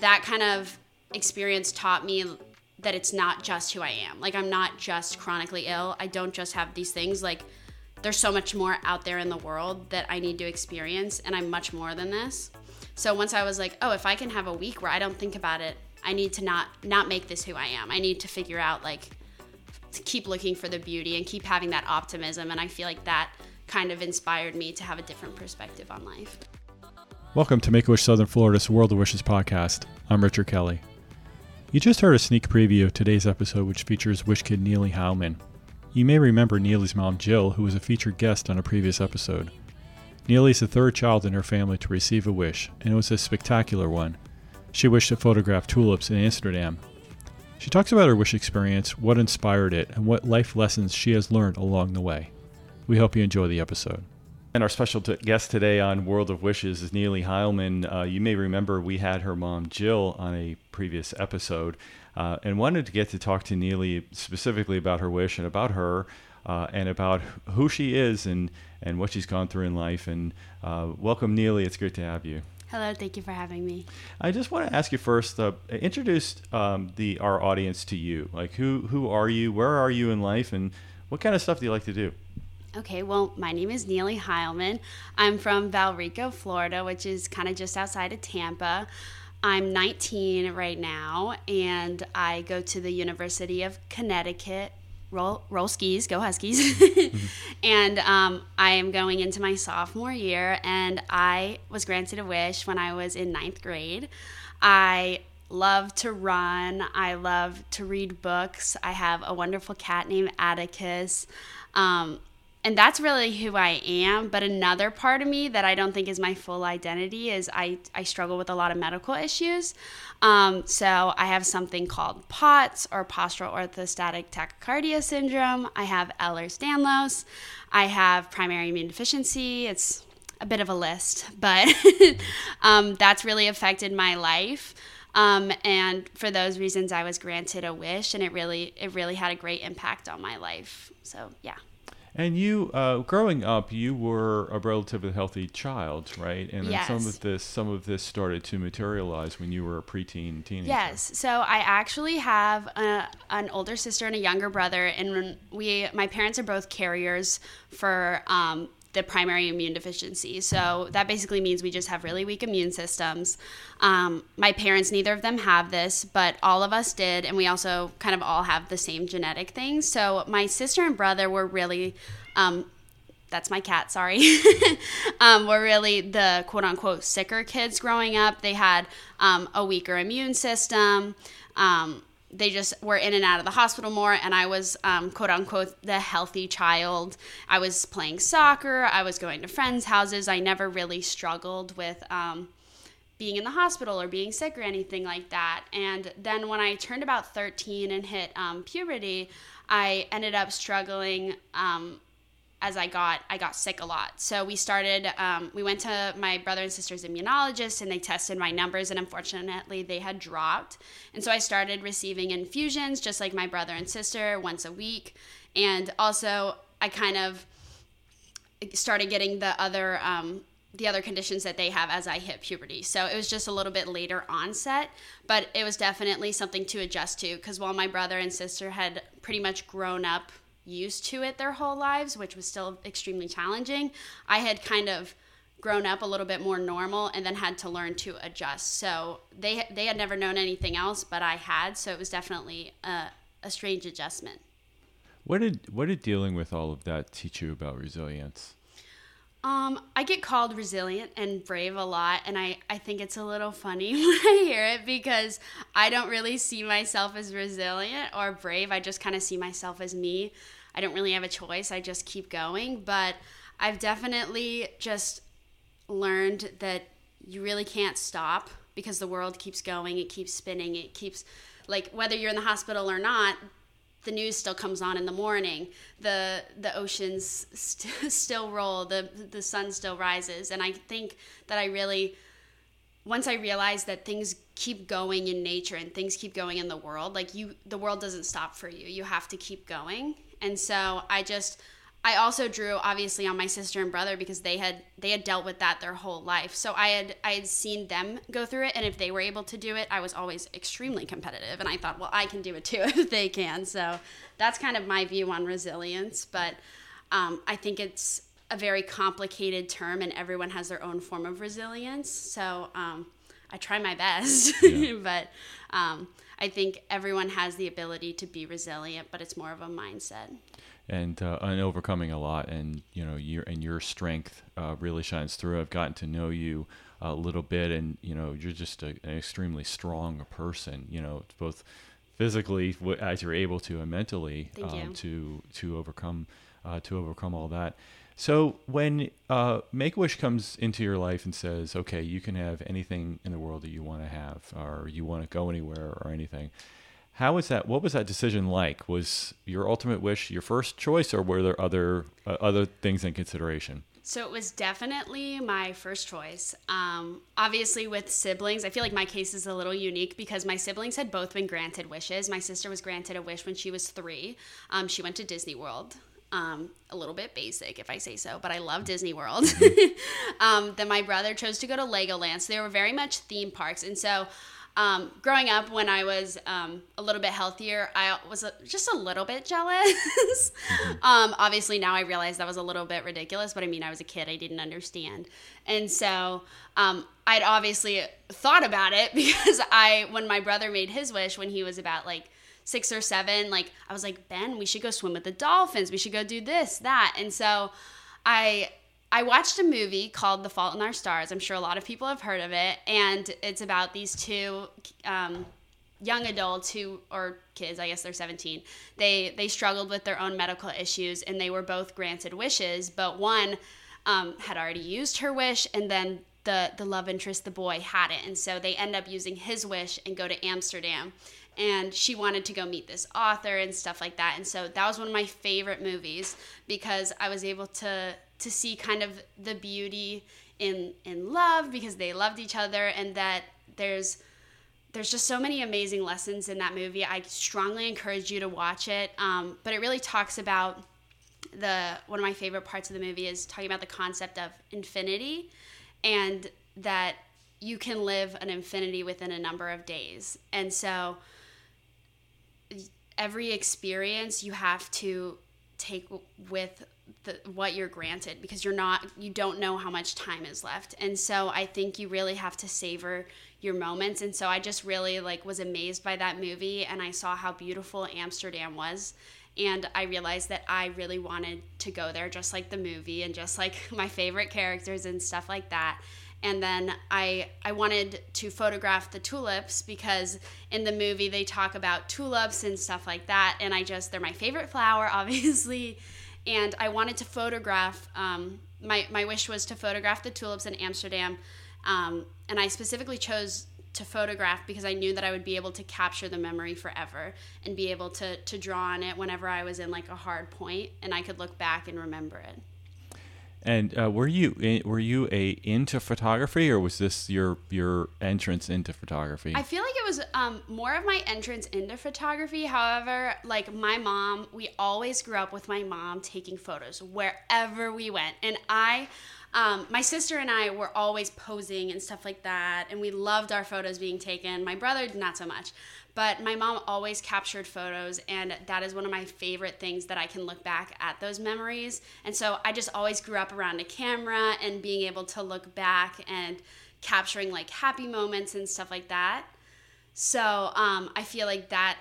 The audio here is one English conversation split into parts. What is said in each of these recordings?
That kind of experience taught me that it's not just who I am. Like, I'm not just chronically ill. I don't just have these things. Like, there's so much more out there in the world that I need to experience, and I'm much more than this. So once I was like, oh, if I can have a week where I don't think about it, I need to not not make this who I am. I need to figure out like to keep looking for the beauty and keep having that optimism, and I feel like that kind of inspired me to have a different perspective on life. Welcome to Make a Wish Southern Florida's World of Wishes podcast. I'm Richard Kelly. You just heard a sneak preview of today's episode, which features Wish Kid Neeley Heilman. You may remember Neeley's mom, Jill, who was a featured guest on a previous episode. Neeley is the third child in her family to receive a wish, and it was a spectacular one. She wished to photograph tulips in Amsterdam. She talks about her wish experience, what inspired it, and what life lessons she has learned along the way. We hope you enjoy the episode. And our special t- guest today on World of Wishes is Neeley Heilman. Uh, you may remember we had her mom Jill on a previous episode uh, and wanted to get to talk to Neeley specifically about her wish and about her uh, and about who she is and, and what she's gone through in life. And uh, welcome, Neeley. It's great to have you. Hello, thank you for having me. I just want to ask you first, uh, introduce um, the our audience to you. Like, who who are you? Where are you in life? And what kind of stuff do you like to do? Okay, well, my name is Neeley Heilman. I'm from Valrico, Florida, which is kind of just outside of Tampa. I'm 19 right now, and I go to the University of Connecticut. Roll, roll skis, go Huskies. mm-hmm. And um, I am going into my sophomore year, and I was granted a wish when I was in ninth grade. I love to run, I love to read books. I have a wonderful cat named Atticus. Um, and that's really who I am. But another part of me that I don't think is my full identity is I, I struggle with a lot of medical issues. Um, so I have something called POTS or postural orthostatic tachycardia syndrome. I have Ehlers Danlos. I have primary immune deficiency. It's a bit of a list, but um, that's really affected my life. Um, and for those reasons, I was granted a wish, and it really it really had a great impact on my life. So yeah. And you, uh, growing up, you were a relatively healthy child, right? And yes. some of this, some of this started to materialize when you were a preteen teenager. Yes. So I actually have a, an older sister and a younger brother, and we, my parents are both carriers for um, the primary immune deficiency. So that basically means we just have really weak immune systems. Um, my parents, neither of them have this, but all of us did, and we also kind of all have the same genetic things. So my sister and brother were really. Um, that's my cat, sorry. um, were really the quote unquote sicker kids growing up. They had um, a weaker immune system. Um, they just were in and out of the hospital more and i was um, quote unquote the healthy child. I was playing soccer i was going to friends houses. I never really struggled with um, being in the hospital or being sick or anything like that. And then when i turned about 13 and hit um, puberty i ended up struggling um, as I got I got sick a lot. So we started um, we went to my brother and sister's immunologist and they tested my numbers and unfortunately they had dropped. And so I started receiving infusions just like my brother and sister once a week. And also I kind of started getting the other um, the other conditions that they have as I hit puberty. So it was just a little bit later onset, but it was definitely something to adjust to because while my brother and sister had pretty much grown up used to it their whole lives, which was still extremely challenging. I had kind of grown up a little bit more normal and then had to learn to adjust. So they they had never known anything else, but I had. So it was definitely a, a strange adjustment. What did what did dealing with all of that teach you about resilience? Um, I get called resilient and brave a lot, and I, I think it's a little funny when I hear it because I don't really see myself as resilient or brave. I just kind of see myself as me. I don't really have a choice. I just keep going. But I've definitely just learned that you really can't stop because the world keeps going, it keeps spinning, it keeps, like, whether you're in the hospital or not, the news still comes on in the morning the the oceans st- still roll the the sun still rises. And i think that i really once i realized that things keep going in nature and things keep going in the world like you the world doesn't stop for you. You have to keep going. And so i just I also drew obviously on my sister and brother because they had they had dealt with that their whole life. So I had I had seen them go through it and if they were able to do it, I was always extremely competitive and I thought, well, I can do it too if they can. So that's kind of my view on resilience, but um, I think it's a very complicated term and everyone has their own form of resilience. So um, I try my best, yeah. but um, I think everyone has the ability to be resilient, but it's more of a mindset. And uh, and overcoming a lot and you know your and your strength uh, really shines through. I've gotten to know you a little bit and you know you're just a, an extremely strong person you know both physically as you're able to and mentally um, to to overcome uh, to overcome all that so when uh, make a wish comes into your life and says okay you can have anything in the world that you want to have or you want to go anywhere or anything how was that? What was that decision like? Was your ultimate wish your first choice, or were there other uh, other things in consideration? So it was definitely my first choice. Um, obviously, with siblings, I feel like my case is a little unique because my siblings had both been granted wishes. My sister was granted a wish when she was three. Um, she went to Disney World. Um, a little bit basic, if I say so, but I love Disney World. um, then my brother chose to go to Legoland. So they were very much theme parks. And so um, growing up, when I was um, a little bit healthier, I was a, just a little bit jealous. mm-hmm. um, obviously, now I realize that was a little bit ridiculous, but I mean, I was a kid, I didn't understand. And so um, I'd obviously thought about it because I, when my brother made his wish when he was about like six or seven, like I was like, Ben, we should go swim with the dolphins. We should go do this, that. And so I I watched a movie called The Fault in Our Stars. I'm sure a lot of people have heard of it, and it's about these two um, young adults who, or kids, I guess they're 17. They they struggled with their own medical issues, and they were both granted wishes, but one um, had already used her wish, and then the the love interest, the boy, had it, and so they end up using his wish and go to Amsterdam. And she wanted to go meet this author and stuff like that. And so that was one of my favorite movies because I was able to to see kind of the beauty in in love because they loved each other and that there's there's just so many amazing lessons in that movie. I strongly encourage you to watch it. Um, but it really talks about the one of my favorite parts of the movie is talking about the concept of infinity and that you can live an infinity within a number of days. And so every experience you have to take with the, what you're granted because you're not you don't know how much time is left. And so i think you really have to savor your moments. And so i just really like was amazed by that movie and i saw how beautiful amsterdam was. And i realized that i really wanted to go there just like the movie and just like my favorite characters and stuff like that and then I I wanted to photograph the tulips because in the movie they talk about tulips and stuff like that and I just they're my favorite flower obviously and I wanted to photograph. Um, my my wish was to photograph the tulips in Amsterdam, um, and I specifically chose to photograph because I knew that I would be able to capture the memory forever and be able to to draw on it whenever I was in like a hard point, and I could look back and remember it. And uh, were you were you a into photography, or was this your your entrance into photography? I feel like it was um, more of my entrance into photography. However, like my mom, we always grew up with my mom taking photos wherever we went, and I. Um, my sister and I were always posing and stuff like that, and we loved our photos being taken. My brother, not so much. But my mom always captured photos, and that is one of my favorite things that I can look back at those memories. And so I just always grew up around a camera and being able to look back and capturing like happy moments and stuff like that. So um, I feel like that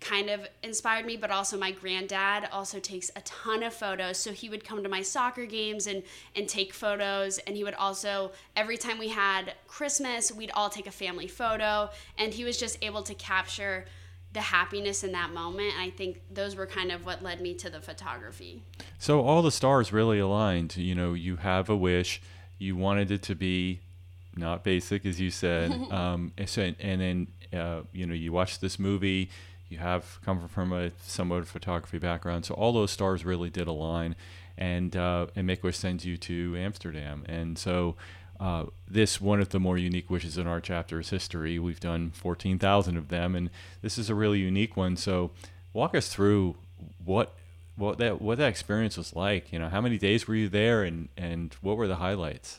kind of inspired me but also my granddad also takes a ton of photos. So he would come to my soccer games and and take photos. And he would also every time we had christmas we'd all take a family photo. And he was just able to capture the happiness in that moment. And i think those were kind of what led me to the photography. So all the stars really aligned. You know you have a wish. You wanted it to be not basic as you said. Um, and, and then uh, you know you watch this movie you have come from a somewhat photography background, so all those stars really did align, and uh, and Make Wish sends you to Amsterdam, and so. Uh, this one of the more unique wishes in our chapter's history. We've done 14,000 of them, and this is a really unique one. So, walk us through what what that what that experience was like. You know, how many days were you there, and and what were the highlights?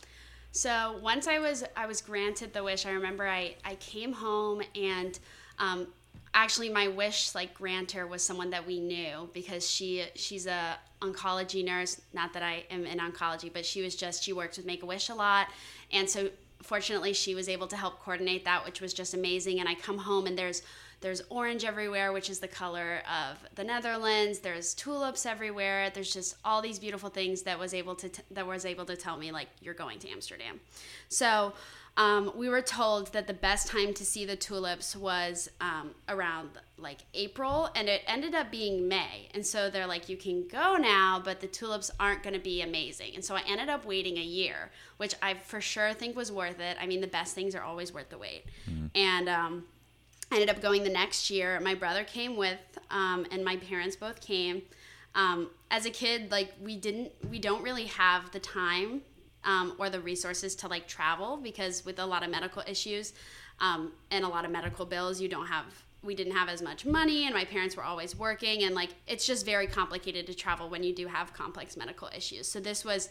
So once I was I was granted the wish, I remember I I came home and um, actually my wish like grantor was someone that we knew because she she's a oncology nurse. Not that I am in oncology, but she was just she worked with Make a Wish a lot, and so fortunately she was able to help coordinate that, which was just amazing. And I come home and there's there's orange everywhere, which is the color of the Netherlands. There's tulips everywhere. There's just all these beautiful things that was able to t- that was able to tell me like you're going to Amsterdam. So um, we were told that the best time to see the tulips was um, around like April, and it ended up being May. And so they're like, you can go now, but the tulips aren't going to be amazing. And so I ended up waiting a year, which I for sure think was worth it. I mean, the best things are always worth the wait. Mm-hmm. And um, I ended up going the next year. My brother came with, um, and my parents both came. Um, as a kid, like we didn't, we don't really have the time um, or the resources to like travel because with a lot of medical issues um, and a lot of medical bills, you don't have. We didn't have as much money, and my parents were always working, and like it's just very complicated to travel when you do have complex medical issues. So this was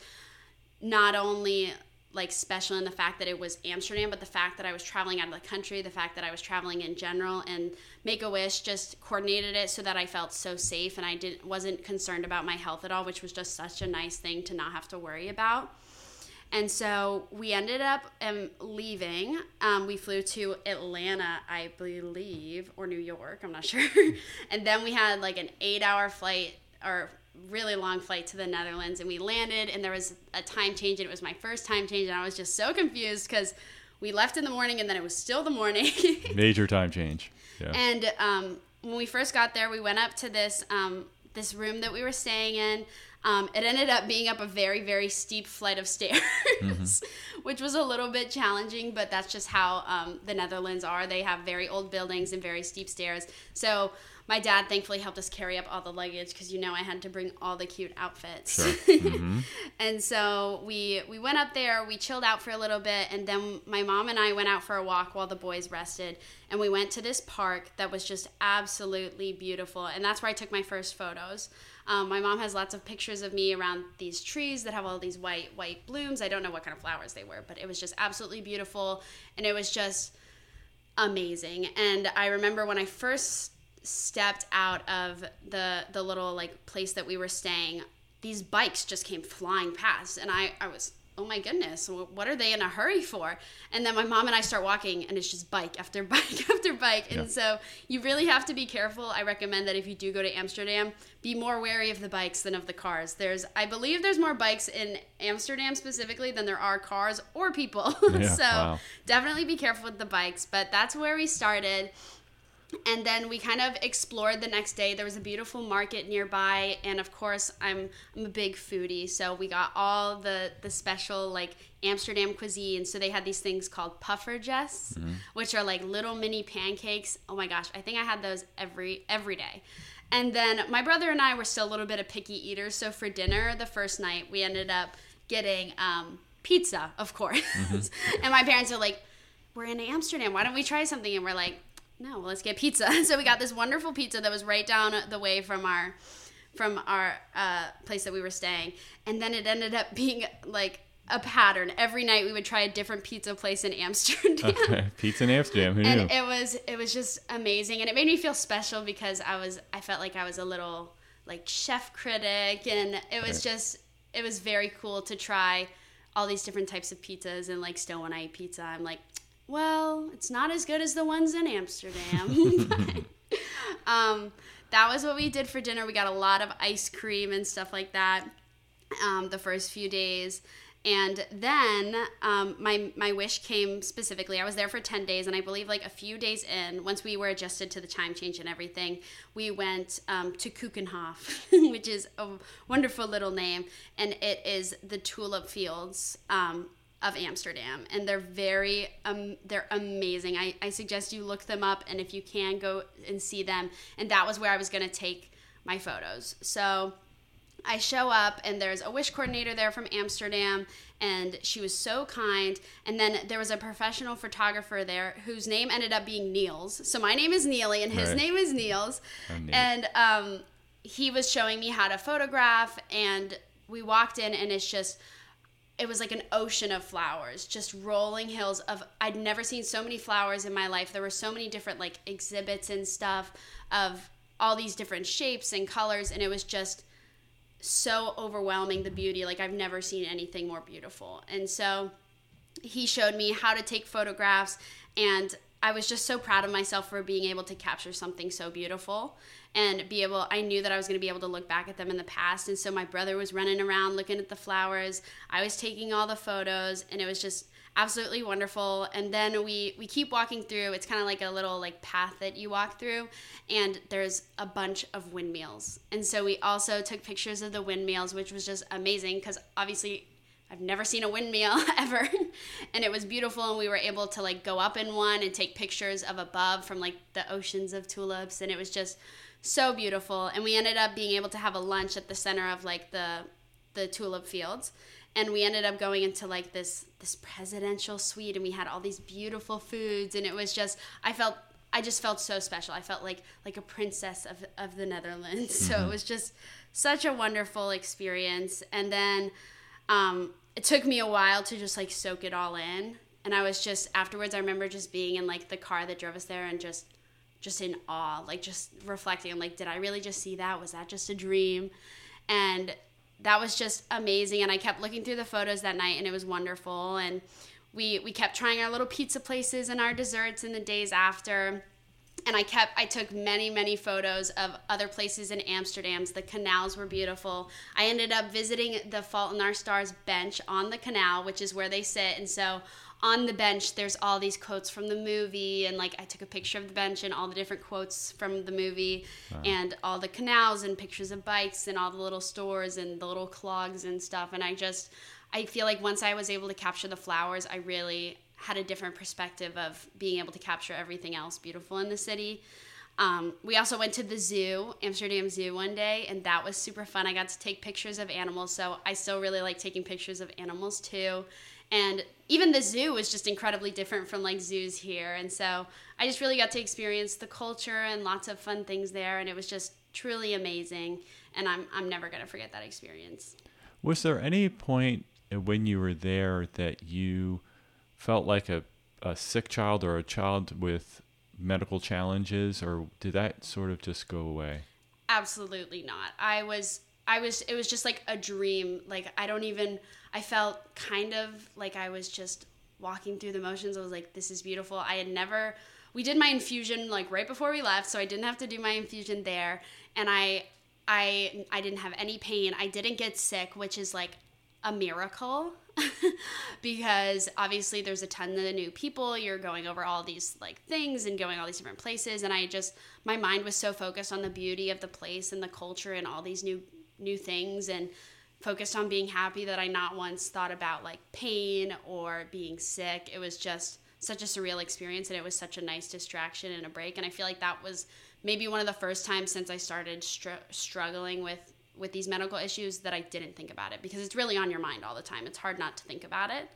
not only like special in the fact that it was Amsterdam, but the fact that I was traveling out of the country, the fact that I was traveling in general, and Make a Wish just coordinated it so that I felt so safe and I didn't wasn't concerned about my health at all, which was just such a nice thing to not have to worry about. And so we ended up um, leaving. Um, we flew to Atlanta, I believe, or New York. I'm not sure. and then we had like an eight-hour flight or really long flight to the Netherlands and we landed and there was a time change and it was my first time change and I was just so confused because we left in the morning and then it was still the morning. Major time change. Yeah. And um, when we first got there, we went up to this um, this room that we were staying in. Um, it ended up being up a very, very steep flight of stairs, mm-hmm. which was a little bit challenging, but that's just how um, the Netherlands are. They have very old buildings and very steep stairs. So my dad thankfully helped us carry up all the luggage because you know I had to bring all the cute outfits. Sure. Mm-hmm. and so we we went up there, we chilled out for a little bit, and then my mom and I went out for a walk while the boys rested, and we went to this park that was just absolutely beautiful, and that's where I took my first photos. Um, my mom has lots of pictures of me around these trees that have all these white white blooms. I don't know what kind of flowers they were, but it was just absolutely beautiful, and it was just amazing. And I remember when I first stepped out of the the little like place that we were staying, these bikes just came flying past, and I I was oh my goodness, what are they in a hurry for? And then my mom and I start walking, and it's just bike after bike after bike. And yeah. so you really have to be careful. I recommend that if you do go to Amsterdam, be more wary of the bikes than of the cars. There's, I believe, there's more bikes in Amsterdam specifically than there are cars or people. Yeah, so wow. definitely be careful with the bikes. But that's where we started and then we kind of explored the next day. There was a beautiful market nearby and of course i'm i'm a big foodie so we got all the the special like amsterdam cuisine. So they had these things called puffertjes mm-hmm. which are like little mini pancakes. Oh my gosh i think i had those every every day. And then my brother and i were still a little bit of picky eaters so for dinner the first night we ended up getting um, pizza of course. Mm-hmm. and my parents are like we're in amsterdam. Why don't we try something? And we're like no, well, let's get pizza. so we got this wonderful pizza that was right down the way from our from our uh, place that we were staying, and then it ended up being like a pattern. Every night we would try a different pizza place in Amsterdam. Okay. Pizza in Amsterdam. Who and it was it was just amazing, and it made me feel special because I was I felt like I was a little like chef critic, and it was right. just it was very cool to try all these different types of pizzas and like still when I eat pizza, I'm like well, it's not as good as the ones in Amsterdam. but, um, that was what we did for dinner. We got a lot of ice cream and stuff like that um, the first few days. And then um, my my wish came specifically. I was there for ten days, and I believe like a few days in, once we were adjusted to the time change and everything, we went um, to Keukenhof, which is a wonderful little name, and it is the tulip fields um, of Amsterdam, and they're very um, they're amazing. I, I suggest you look them up, and if you can, go and see them. And that was where I was gonna take my photos. So I show up, and there's a wish coordinator there from Amsterdam, and she was so kind. And then there was a professional photographer there whose name ended up being Niels. So my name is Neeley, and his right. name is Niels. And um, he was showing me how to photograph, and we walked in, and it's just it was like an ocean of flowers, just rolling hills of I'd never seen so many flowers in my life. There were so many different like exhibits and stuff of all these different shapes and colors and it was just so overwhelming the beauty. Like I've never seen anything more beautiful. And so he showed me how to take photographs and I was just so proud of myself for being able to capture something so beautiful and be able I knew that I was going to be able to look back at them in the past. And so my brother was running around looking at the flowers. I was taking all the photos and it was just absolutely wonderful. And then we we keep walking through. It's kind of like a little like path that you walk through and there's a bunch of windmills. And so we also took pictures of the windmills which was just amazing because obviously I've never seen a windmill ever. and it was beautiful and we were able to like go up in one and take pictures of above from like the oceans of tulips. And it was just so beautiful. And we ended up being able to have a lunch at the center of like the the tulip fields. And we ended up going into like this this presidential suite and we had all these beautiful foods and it was just I felt I just felt so special. I felt like like a princess of, of the Netherlands. Mm-hmm. So it was just such a wonderful experience. And then um, it took me a while to just like soak it all in and i was just afterwards i remember just being in like the car that drove us there and just just in awe like just reflecting like did i really just see that was that just a dream and that was just amazing and i kept looking through the photos that night and it was wonderful and we we kept trying our little pizza places and our desserts in the days after and I kept I took many many photos of other places in Amsterdam. The canals were beautiful. I ended up visiting the Fault in Our Stars bench on the canal, which is where they sit, and so on the bench there's all these quotes from the movie and like I took a picture of the bench and all the different quotes from the movie wow. and all the canals and pictures of bikes and all the little stores and the little clogs and stuff and I just I feel like once I was able to capture the flowers I really had a different perspective of being able to capture everything else beautiful in the city. Um, we also went to the zoo, Amsterdam Zoo, one day, and that was super fun. I got to take pictures of animals, so I still really like taking pictures of animals too. And even the zoo was just incredibly different from like zoos here, and so I just really got to experience the culture and lots of fun things there, and it was just truly amazing. And I'm I'm never gonna forget that experience. Was there any point when you were there that you felt like a, a sick child or a child with medical challenges, or did that sort of just go away? Absolutely not. I was I was it was just like a dream. Like I don't even I felt kind of like I was just walking through the motions. I was like this is beautiful. I had never we did my infusion like right before we left, so I didn't have to do my infusion there and I I I didn't have any pain. I didn't get sick, which is like a miracle because obviously there's a ton of new people you're going over all these like things and going all these different places and i just my mind was so focused on the beauty of the place and the culture and all these new new things and focused on being happy that i not once thought about like pain or being sick it was just such a surreal experience and it was such a nice distraction and a break and i feel like that was maybe one of the first times since i started str- struggling with with these medical issues that I didn't think about it because it's really on your mind all the time. It's hard not to think about it.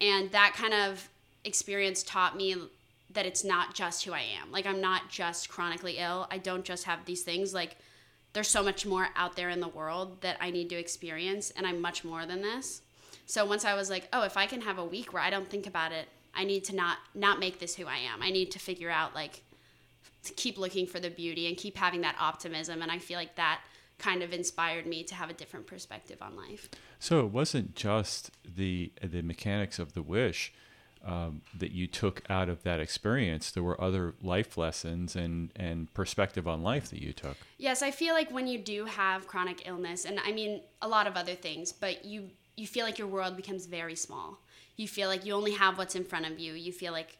And that kind of experience taught me that it's not just who I am. Like I'm not just chronically ill. I don't just have these things like there's so much more out there in the world that I need to experience and I'm much more than this. So once I was like, "Oh, if I can have a week where I don't think about it, I need to not not make this who I am. I need to figure out like to keep looking for the beauty and keep having that optimism and I feel like that kind of inspired me to have a different perspective on life. So it wasn't just the the mechanics of the wish um, that you took out of that experience. There were other life lessons and and perspective on life that you took. Yes, I feel like when you do have chronic illness, and I mean a lot of other things, but you you feel like your world becomes very small. You feel like you only have what's in front of you. You feel like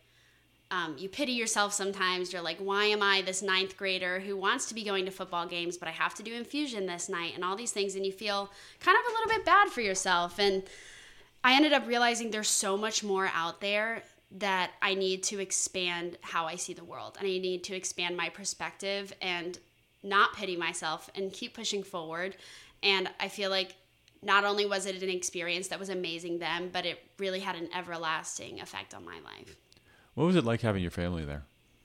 um, you pity yourself sometimes. You're like, why am I this ninth grader who wants to be going to football games, but I have to do infusion this night and all these things? And you feel kind of a little bit bad for yourself. And I ended up realizing there's so much more out there that I need to expand how I see the world. And I need to expand my perspective and not pity myself and keep pushing forward. And I feel like not only was it an experience that was amazing then, but it really had an everlasting effect on my life. What was it like having your family there?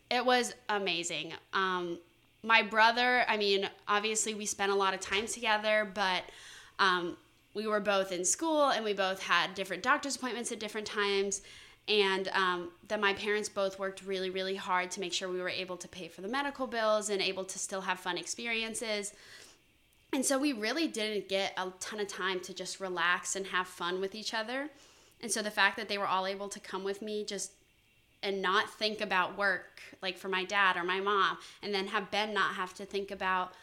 It was amazing. Um, my brother, I mean, obviously we spent a lot of time together, but um, we were both in school and we both had different doctor's appointments at different times. And um, that my parents both worked really, really hard to make sure we were able to pay for the medical bills and able to still have fun experiences. And so we really didn't get a ton of time to just relax and have fun with each other. And so the fact that they were all able to come with me just and not think about work, like for my dad or my mom, and then have Ben not have to think about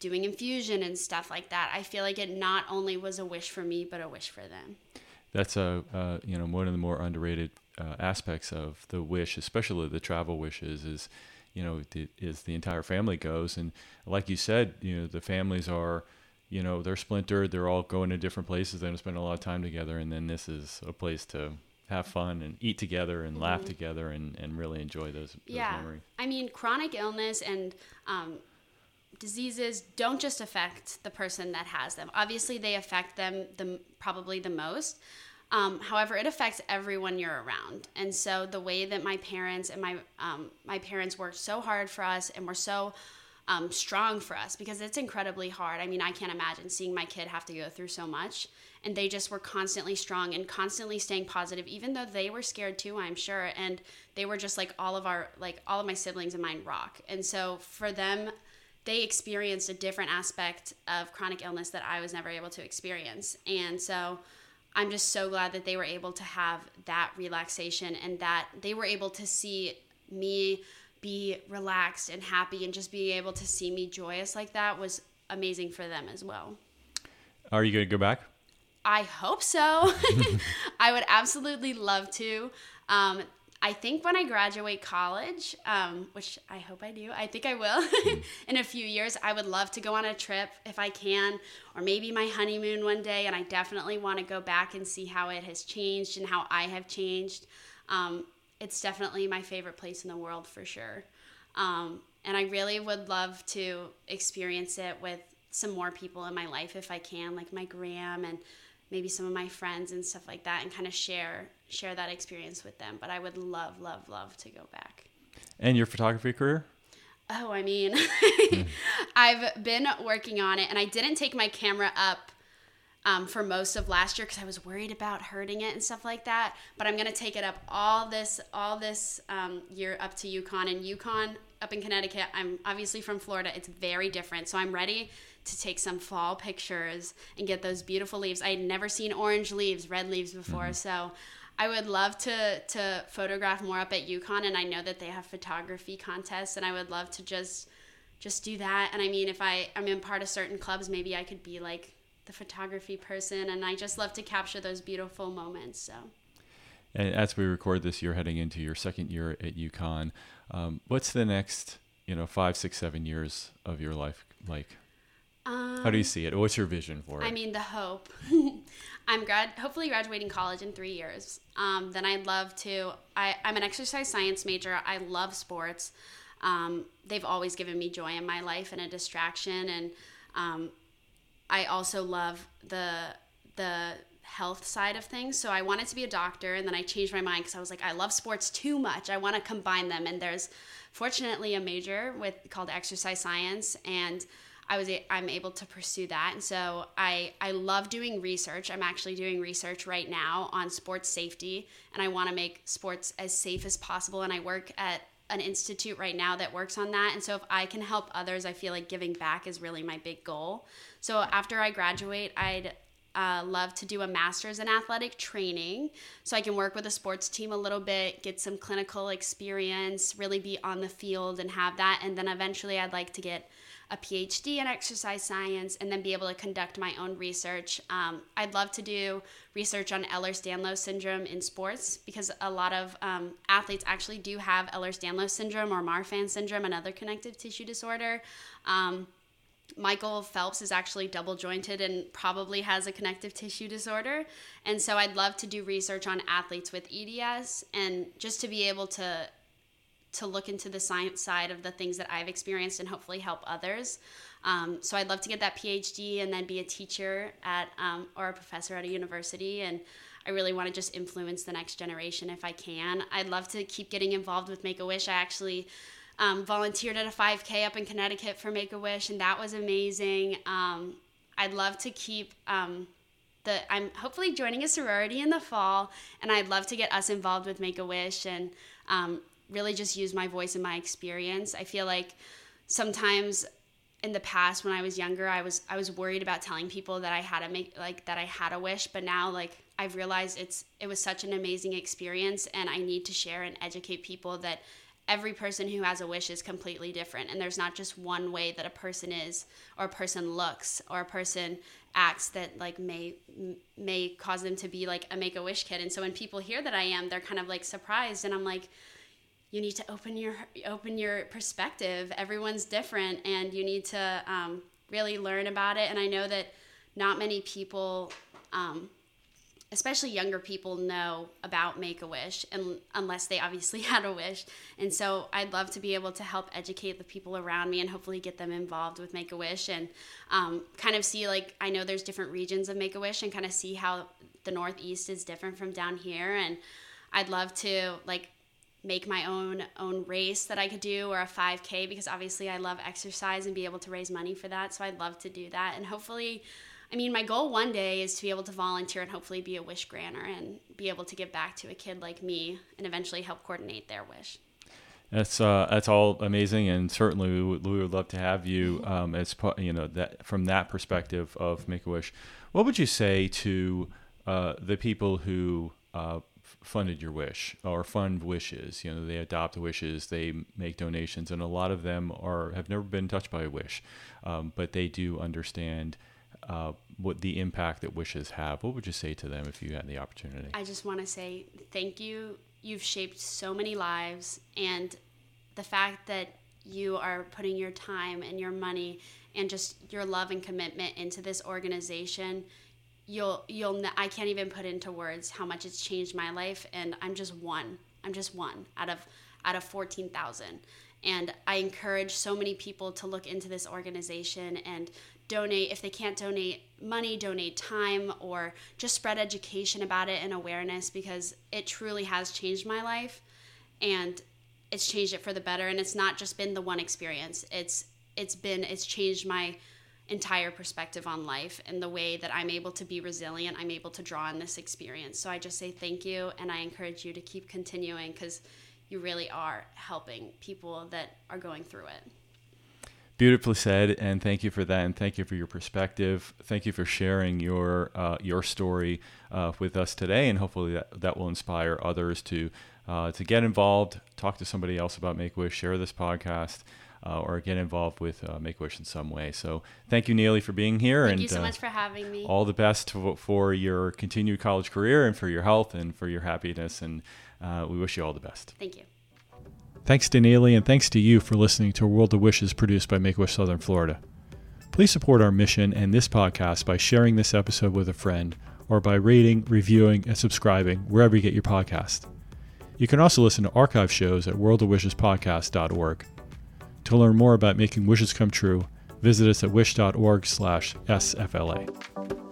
doing infusion and stuff like that. I feel like it not only was a wish for me, but a wish for them. That's a uh, you know one of the more underrated uh, aspects of the wish, especially the travel wishes, is you know the, is the entire family goes, and like you said, you know the families are you know they're splintered, they're all going to different places, they don't spend a lot of time together, and then this is a place to have fun and eat together and mm-hmm. laugh together and, and really enjoy those, those yeah. memories. I mean, chronic illness and um, diseases don't just affect the person that has them. Obviously, they affect them the probably the most. Um, however, it affects everyone you're around, and so the way that my parents and my um, my parents worked so hard for us and were so um, strong for us because it's incredibly hard. I mean, I can't imagine seeing my kid have to go through so much. And they just were constantly strong and constantly staying positive, even though they were scared too, I'm sure. And they were just like all of our, like all of my siblings and mine rock. And so for them, they experienced a different aspect of chronic illness that I was never able to experience. And so I'm just so glad that they were able to have that relaxation and that they were able to see me be relaxed and happy and just being able to see me joyous like that was amazing for them as well. Are you going to go back? I hope so. I would absolutely love to. Um, I think when I graduate college, um, which I hope I do, I think I will mm. in a few years, I would love to go on a trip if I can, or maybe my honeymoon one day. And I definitely want to go back and see how it has changed and how I have changed. Um, it's definitely my favorite place in the world for sure. Um, and I really would love to experience it with some more people in my life if I can, like my gram and maybe some of my friends and stuff like that, and kind of share share that experience with them. But I would love, love, love to go back. And your photography career? Oh, I mean, I've been working on it, and I didn't take my camera up um, for most of last year because I was worried about hurting it and stuff like that. But I'm gonna take it up all this all this um, year up to UConn and UConn up in Connecticut. I'm obviously from Florida. It's very different, so I'm ready to take some fall pictures and get those beautiful leaves. I had never seen orange leaves, red leaves before, mm-hmm. so. I would love to to photograph more up at UConn, and I know that they have photography contests, and I would love to just just do that. And I mean, if I I'm in part of certain clubs, maybe I could be like the photography person, and I just love to capture those beautiful moments. So. And as we record this, you're heading into your second year at UConn. Um, what's the next, you know, five, six, seven years of your life like? Um, How do you see it? What's your vision for it? I mean, the hope. I'm grad, hopefully graduating college in three years. Um, then I'd love to. I, I'm an exercise science major. I love sports. Um, they've always given me joy in my life and a distraction. And um, I also love the the health side of things. So I wanted to be a doctor, and then I changed my mind because I was like, I love sports too much. I want to combine them. And there's fortunately a major with called exercise science, and I was I'm able to pursue that. And so I I love doing research. I'm actually doing research right now on sports safety, and I want to make sports as safe as possible. And I work at an institute right now that works on that. And so if I can help others, I feel like giving back is really my big goal. So after I graduate, I'd uh, love to do a master's in athletic training so I can work with a sports team a little bit, get some clinical experience, really be on the field and have that. And then eventually, I'd like to get a PhD in exercise science and then be able to conduct my own research. Um, I'd love to do research on Ehlers Danlos syndrome in sports because a lot of um, athletes actually do have Ehlers Danlos syndrome or Marfan syndrome, another connective tissue disorder. Um, Michael Phelps is actually double jointed and probably has a connective tissue disorder. And so I'd love to do research on athletes with EDS and just to be able to to look into the science side of the things that I've experienced and hopefully help others. Um, so I'd love to get that PhD and then be a teacher at um, or a professor at a university and I really want to just influence the next generation if I can. I'd love to keep getting involved with Make a Wish. I actually um, volunteered at a 5K up in Connecticut for Make a Wish, and that was amazing. Um, I'd love to keep um, the. I'm hopefully joining a sorority in the fall, and I'd love to get us involved with Make a Wish and um, really just use my voice and my experience. I feel like sometimes in the past when I was younger, I was I was worried about telling people that I had a make like that I had a wish, but now like I've realized it's it was such an amazing experience and I need to share and educate people that every person who has a wish is completely different. And there's not just one way that a person is or a person looks or a person acts that like may may cause them to be like a make a wish kid. And so when people hear that I am they're kind of like surprised. And I'm like you need to open your open your perspective. Everyone's different and you need to um, really learn about it. And I know that not many people um, especially younger people know about Make a Wish, and unless they obviously had a wish. And so I'd love to be able to help educate the people around me and hopefully get them involved with Make a Wish and um, kind of see like I know there's different regions of Make a Wish and kind of see how the Northeast is different from down here. And I'd love to like make my own own race that I could do or a 5k because obviously I love exercise and be able to raise money for that so I'd love to do that and hopefully I mean, my goal one day is to be able to volunteer and hopefully be a wish granter and be able to give back to a kid like me and eventually help coordinate their wish. That's uh, that's all amazing, and certainly we would, we would love to have you um, as you know that from that perspective of Make a Wish. What would you say to uh, the people who uh, funded your wish or fund wishes? You know, they adopt wishes, they make donations, and a lot of them are have never been touched by a wish, um, but they do understand uh, what the impact that wishes have. What would you say to them if you had the opportunity? I just want to say thank you. You've shaped so many lives, and the fact that you are putting your time and your money and just your love and commitment into this organization you'll you'll I can't even put into words how much it's changed my life and I'm just one I'm just one out of out of 14,000 and I encourage so many people to look into this organization and donate if they can't donate money donate time or just spread education about it and awareness because it truly has changed my life and it's changed it for the better and it's not just been the one experience. It's it's been it's changed my entire perspective on life and the way that I'm able to be resilient I'm able to draw on this experience. So I just say thank you and I encourage you to keep continuing cuz you really are helping people that are going through it Beautifully said, and thank you for that, and thank you for your perspective. Thank you for sharing your uh, your story uh, with us today, and hopefully that, that will inspire others to uh, to get involved, talk to somebody else about Make Wish, share this podcast, uh, or get involved with uh, Make Wish in some way. So, thank you, Neeley, for being here, thank and you so uh, much for having me. All the best for your continued college career, and for your health, and for your happiness, and we wish you all the best. Thank you. Thanks to Neeley and thanks to you for listening to World of Wishes produced by Make Wish Southern Florida. Please support our mission and this podcast by sharing this episode with a friend or by rating, reviewing, and subscribing wherever you get your podcast. You can also listen to archive shows at worldofwishespodcast.org. To learn more about making wishes come true, visit us at wish.org/sfla.